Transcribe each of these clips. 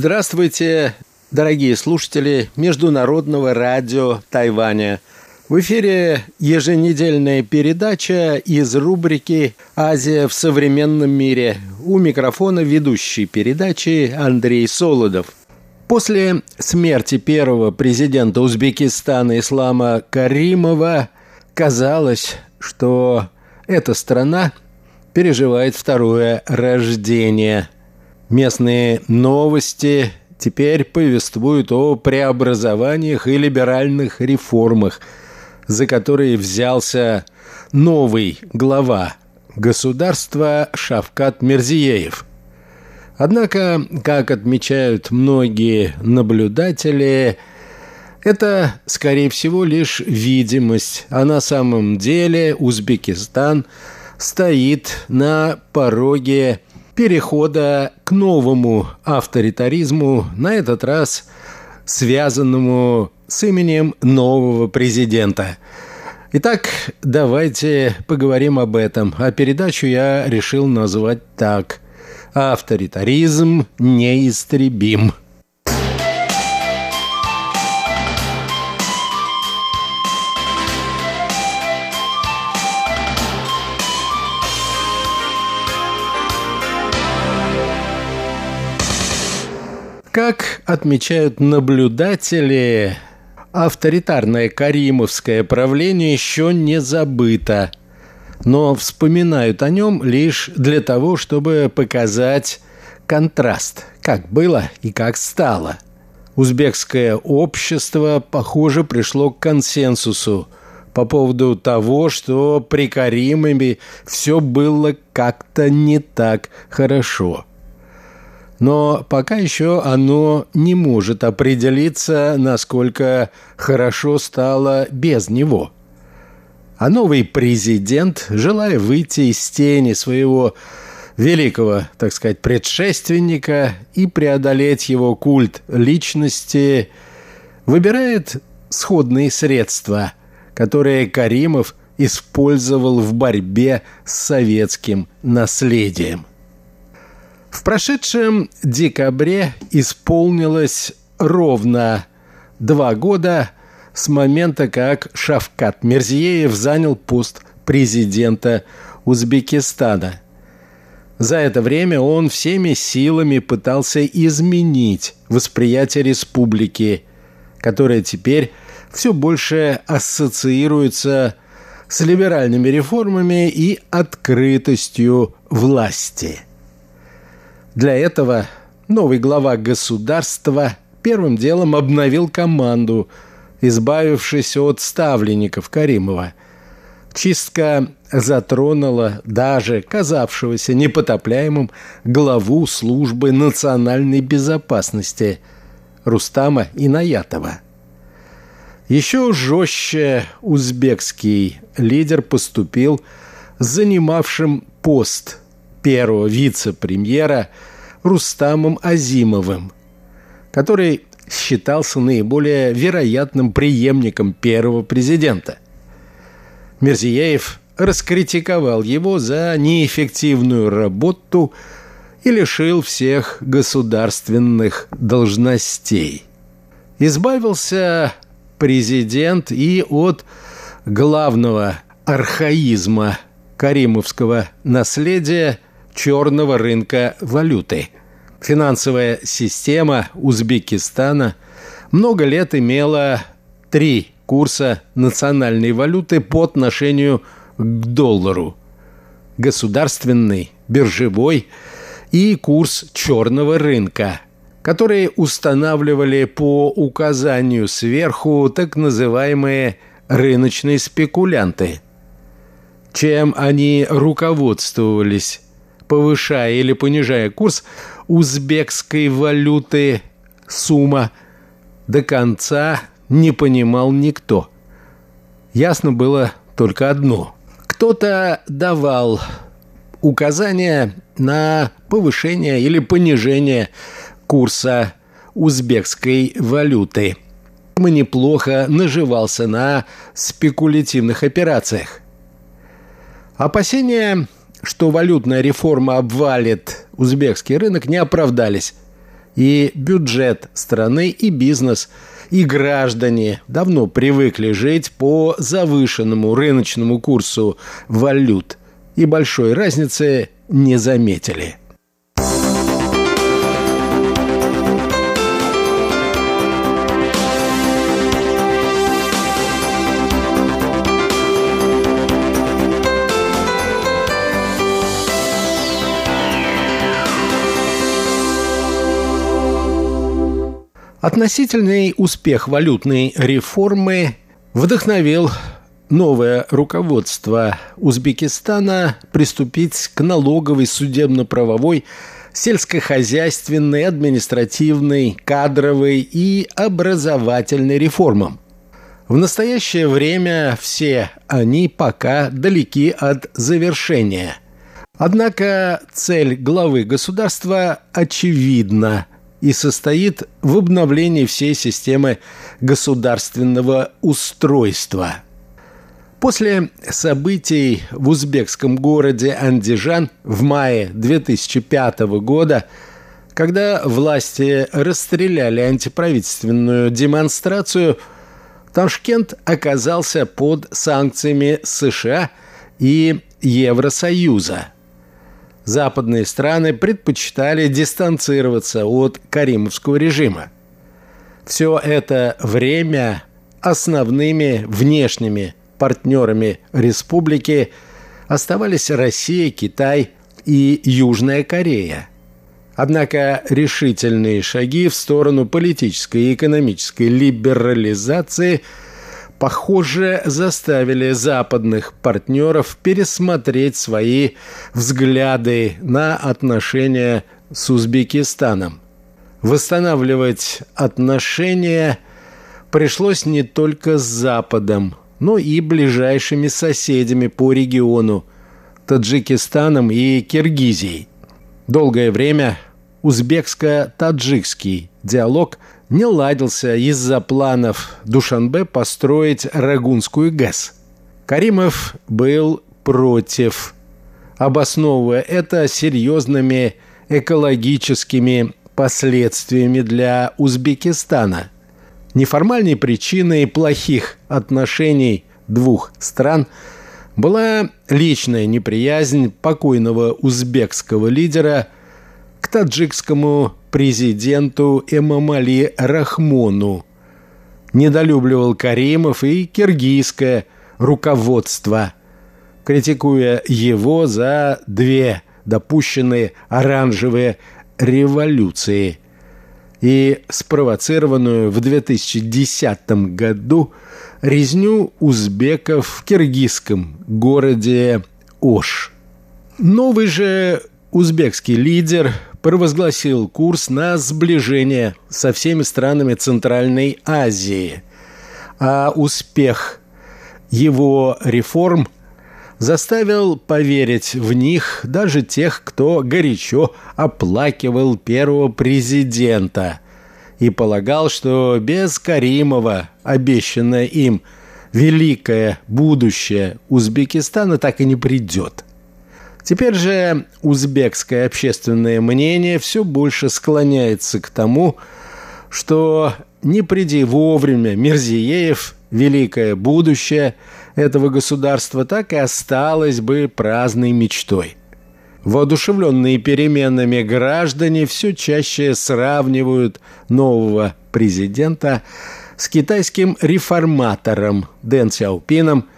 Здравствуйте, дорогие слушатели Международного радио Тайваня. В эфире еженедельная передача из рубрики «Азия в современном мире». У микрофона ведущий передачи Андрей Солодов. После смерти первого президента Узбекистана Ислама Каримова казалось, что эта страна переживает второе рождение. Местные новости теперь повествуют о преобразованиях и либеральных реформах, за которые взялся новый глава государства Шавкат Мирзиеев. Однако, как отмечают многие наблюдатели, это, скорее всего, лишь видимость, а на самом деле Узбекистан стоит на пороге перехода к новому авторитаризму, на этот раз связанному с именем нового президента. Итак, давайте поговорим об этом. А передачу я решил назвать так. «Авторитаризм неистребим». Как отмечают наблюдатели, авторитарное каримовское правление еще не забыто, но вспоминают о нем лишь для того, чтобы показать контраст, как было и как стало. Узбекское общество, похоже, пришло к консенсусу по поводу того, что при Каримами все было как-то не так хорошо – но пока еще оно не может определиться, насколько хорошо стало без него. А новый президент, желая выйти из тени своего великого, так сказать, предшественника и преодолеть его культ личности, выбирает сходные средства, которые Каримов использовал в борьбе с советским наследием. В прошедшем декабре исполнилось ровно два года с момента, как Шавкат Мирзиеев занял пост президента Узбекистана. За это время он всеми силами пытался изменить восприятие республики, которая теперь все больше ассоциируется с либеральными реформами и открытостью власти – для этого новый глава государства первым делом обновил команду, избавившись от ставленников Каримова. Чистка затронула даже казавшегося непотопляемым главу службы национальной безопасности Рустама Инаятова. Еще жестче узбекский лидер поступил с занимавшим пост первого вице-премьера Рустамом Азимовым, который считался наиболее вероятным преемником первого президента. Мерзияев раскритиковал его за неэффективную работу и лишил всех государственных должностей. Избавился президент и от главного архаизма каримовского наследия – черного рынка валюты. Финансовая система Узбекистана много лет имела три курса национальной валюты по отношению к доллару. Государственный, биржевой и курс черного рынка, которые устанавливали по указанию сверху так называемые рыночные спекулянты. Чем они руководствовались повышая или понижая курс узбекской валюты сумма, до конца не понимал никто. Ясно было только одно. Кто-то давал указания на повышение или понижение курса узбекской валюты. Мы неплохо наживался на спекулятивных операциях. Опасения что валютная реформа обвалит узбекский рынок, не оправдались. И бюджет страны, и бизнес, и граждане давно привыкли жить по завышенному рыночному курсу валют и большой разницы не заметили. Относительный успех валютной реформы вдохновил новое руководство Узбекистана приступить к налоговой, судебно-правовой, сельскохозяйственной, административной, кадровой и образовательной реформам. В настоящее время все они пока далеки от завершения. Однако цель главы государства очевидна – и состоит в обновлении всей системы государственного устройства. После событий в узбекском городе Андижан в мае 2005 года, когда власти расстреляли антиправительственную демонстрацию, Ташкент оказался под санкциями США и Евросоюза – западные страны предпочитали дистанцироваться от каримовского режима. Все это время основными внешними партнерами республики оставались Россия, Китай и Южная Корея. Однако решительные шаги в сторону политической и экономической либерализации – похоже, заставили западных партнеров пересмотреть свои взгляды на отношения с Узбекистаном. Восстанавливать отношения пришлось не только с Западом, но и ближайшими соседями по региону – Таджикистаном и Киргизией. Долгое время узбекско-таджикский диалог – не ладился из-за планов Душанбе построить Рагунскую ГЭС. Каримов был против, обосновывая это серьезными экологическими последствиями для Узбекистана. Неформальной причиной плохих отношений двух стран была личная неприязнь покойного узбекского лидера к таджикскому президенту Эмамали Рахмону. Недолюбливал Каримов и киргизское руководство, критикуя его за две допущенные оранжевые революции и спровоцированную в 2010 году резню узбеков в киргизском городе Ош. Новый же узбекский лидер провозгласил курс на сближение со всеми странами Центральной Азии. А успех его реформ заставил поверить в них даже тех, кто горячо оплакивал первого президента и полагал, что без Каримова обещанное им великое будущее Узбекистана так и не придет. Теперь же узбекское общественное мнение все больше склоняется к тому, что не приди вовремя Мерзиеев, великое будущее этого государства так и осталось бы праздной мечтой. Воодушевленные переменами граждане все чаще сравнивают нового президента с китайским реформатором Дэн Сяопином –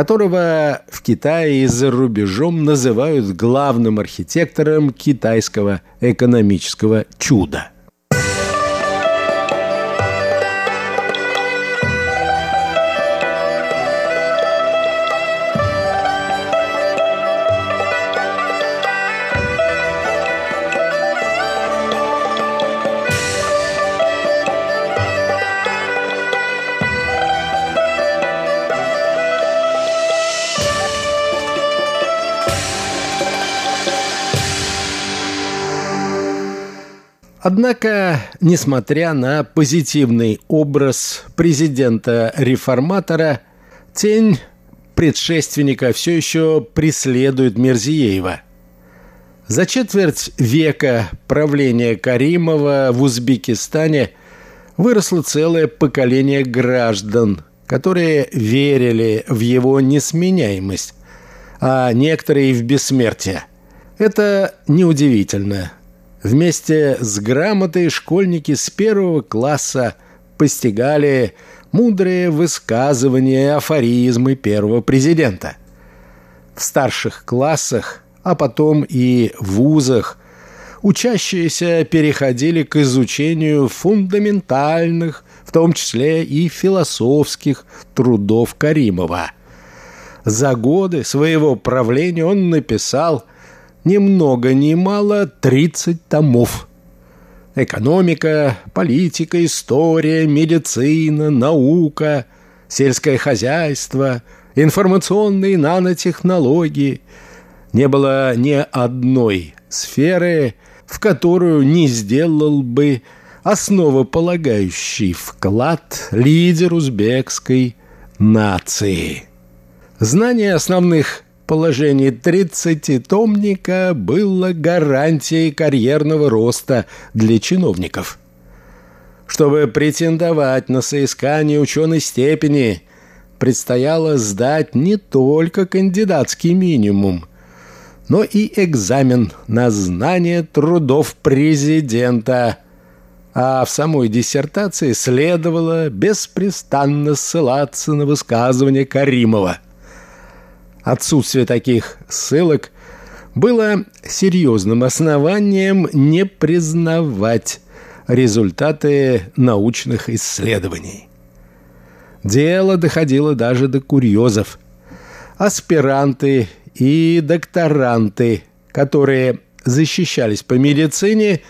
которого в Китае и за рубежом называют главным архитектором китайского экономического чуда – Однако, несмотря на позитивный образ президента-реформатора, тень предшественника все еще преследует Мерзиеева. За четверть века правления Каримова в Узбекистане выросло целое поколение граждан, которые верили в его несменяемость, а некоторые и в бессмертие. Это неудивительно. Вместе с грамотой школьники с первого класса постигали мудрые высказывания и афоризмы первого президента. В старших классах, а потом и вузах, учащиеся переходили к изучению фундаментальных, в том числе и философских трудов Каримова. За годы своего правления он написал ни много ни мало 30 томов. Экономика, политика, история, медицина, наука, сельское хозяйство, информационные нанотехнологии. Не было ни одной сферы, в которую не сделал бы основополагающий вклад лидер узбекской нации. Знание основных положений тридцатитомника было гарантией карьерного роста для чиновников. Чтобы претендовать на соискание ученой степени, предстояло сдать не только кандидатский минимум, но и экзамен на знание трудов президента. А в самой диссертации следовало беспрестанно ссылаться на высказывание Каримова. Отсутствие таких ссылок было серьезным основанием не признавать результаты научных исследований. Дело доходило даже до курьезов. Аспиранты и докторанты, которые защищались по медицине,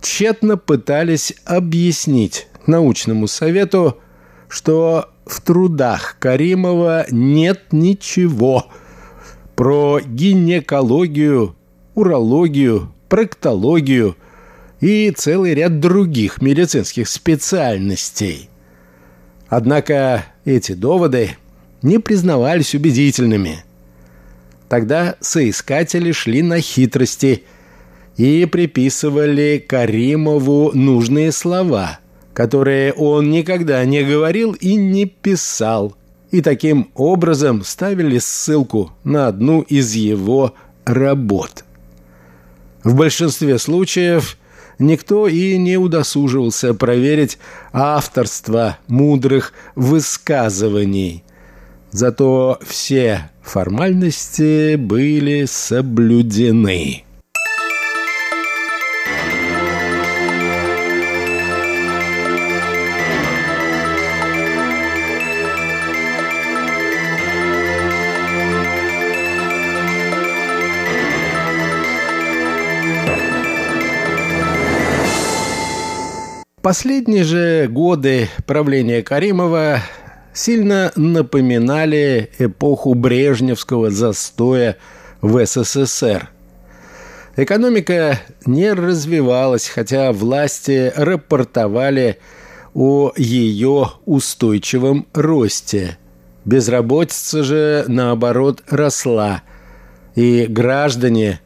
тщетно пытались объяснить научному совету, что в трудах Каримова нет ничего. Про гинекологию, урологию, проктологию и целый ряд других медицинских специальностей. Однако эти доводы не признавались убедительными – Тогда соискатели шли на хитрости и приписывали Каримову нужные слова, которые он никогда не говорил и не писал, и таким образом ставили ссылку на одну из его работ. В большинстве случаев никто и не удосуживался проверить авторство мудрых высказываний. Зато все формальности были соблюдены. Последние же годы правления Каримова сильно напоминали эпоху брежневского застоя в СССР. Экономика не развивалась, хотя власти рапортовали о ее устойчивом росте. Безработица же, наоборот, росла, и граждане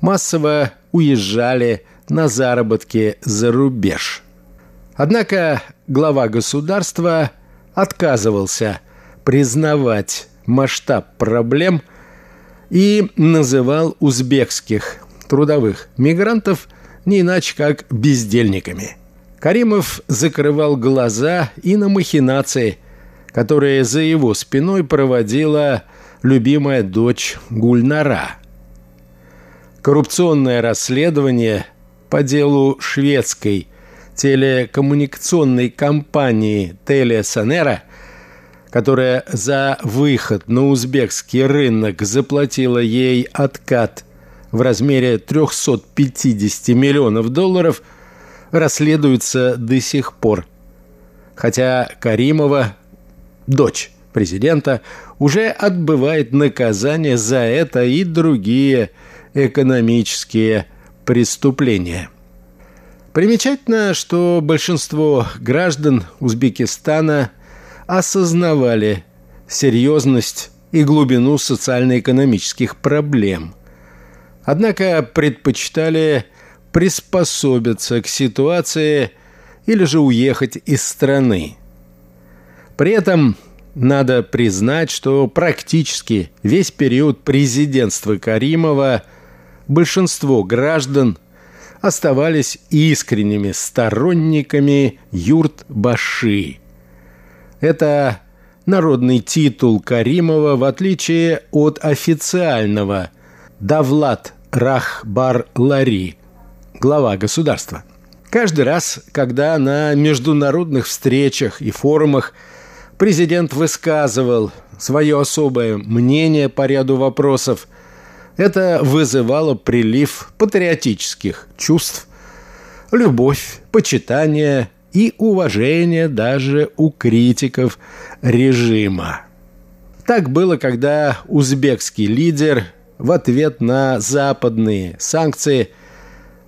массово уезжали на заработки за рубеж. Однако глава государства отказывался признавать масштаб проблем и называл узбекских трудовых мигрантов не иначе как бездельниками. Каримов закрывал глаза и на махинации, которые за его спиной проводила любимая дочь Гульнара. Коррупционное расследование по делу шведской телекоммуникационной компании Телесанера, которая за выход на узбекский рынок заплатила ей откат в размере 350 миллионов долларов, расследуется до сих пор. Хотя Каримова, дочь президента, уже отбывает наказание за это и другие экономические преступления. Примечательно, что большинство граждан Узбекистана осознавали серьезность и глубину социально-экономических проблем. Однако предпочитали приспособиться к ситуации или же уехать из страны. При этом надо признать, что практически весь период президентства Каримова большинство граждан оставались искренними сторонниками юрт-баши. Это народный титул Каримова в отличие от официального «Давлат Рахбар-Лари» – глава государства. Каждый раз, когда на международных встречах и форумах президент высказывал свое особое мнение по ряду вопросов, это вызывало прилив патриотических чувств, любовь, почитание и уважение даже у критиков режима. Так было, когда узбекский лидер в ответ на западные санкции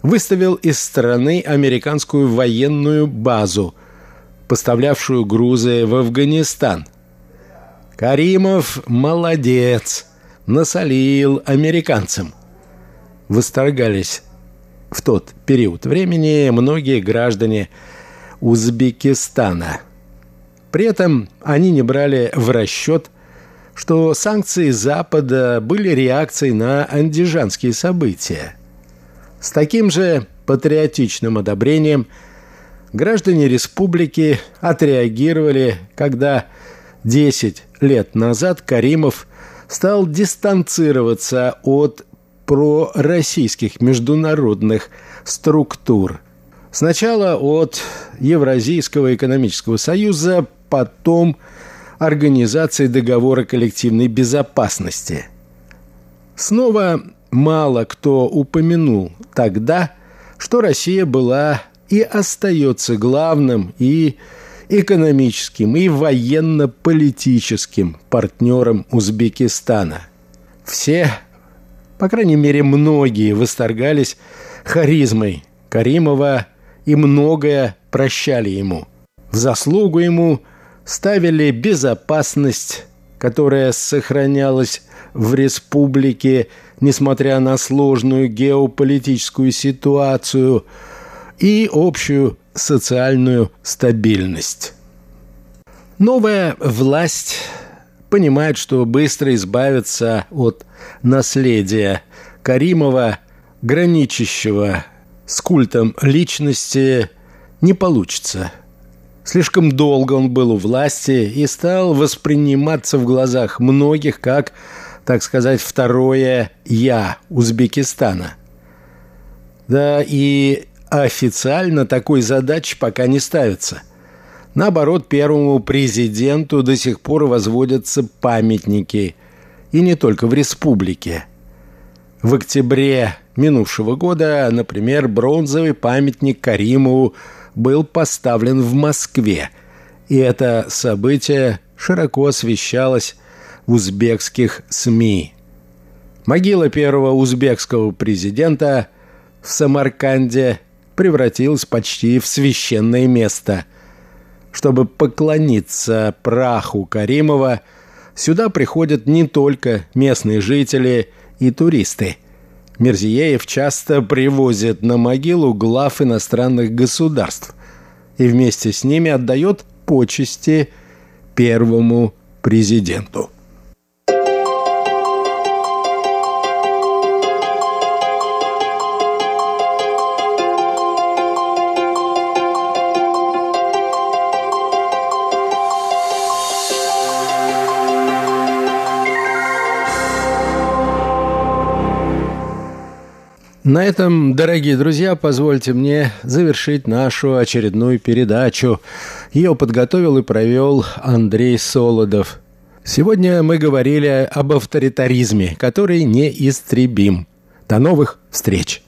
выставил из страны американскую военную базу, поставлявшую грузы в Афганистан. Каримов молодец, насолил американцам. Восторгались в тот период времени многие граждане Узбекистана. При этом они не брали в расчет, что санкции Запада были реакцией на андижанские события. С таким же патриотичным одобрением граждане республики отреагировали, когда 10 лет назад Каримов стал дистанцироваться от пророссийских международных структур – Сначала от Евразийского экономического союза, потом Организации договора коллективной безопасности. Снова мало кто упомянул тогда, что Россия была и остается главным и экономическим, и военно-политическим партнером Узбекистана. Все, по крайней мере многие, восторгались харизмой Каримова и многое прощали ему. В заслугу ему ставили безопасность, которая сохранялась в республике, несмотря на сложную геополитическую ситуацию и общую социальную стабильность. Новая власть понимает, что быстро избавиться от наследия Каримова, граничащего с культом личности не получится. Слишком долго он был у власти и стал восприниматься в глазах многих как, так сказать, второе «я» Узбекистана. Да и официально такой задачи пока не ставится. Наоборот, первому президенту до сих пор возводятся памятники. И не только в республике. В октябре минувшего года, например, бронзовый памятник Каримову был поставлен в Москве, и это событие широко освещалось в узбекских СМИ. Могила первого узбекского президента в Самарканде превратилась почти в священное место. Чтобы поклониться праху Каримова, сюда приходят не только местные жители и туристы – Мерзиеев часто привозит на могилу глав иностранных государств и вместе с ними отдает почести первому президенту. На этом, дорогие друзья, позвольте мне завершить нашу очередную передачу. Ее подготовил и провел Андрей Солодов. Сегодня мы говорили об авторитаризме, который неистребим. До новых встреч!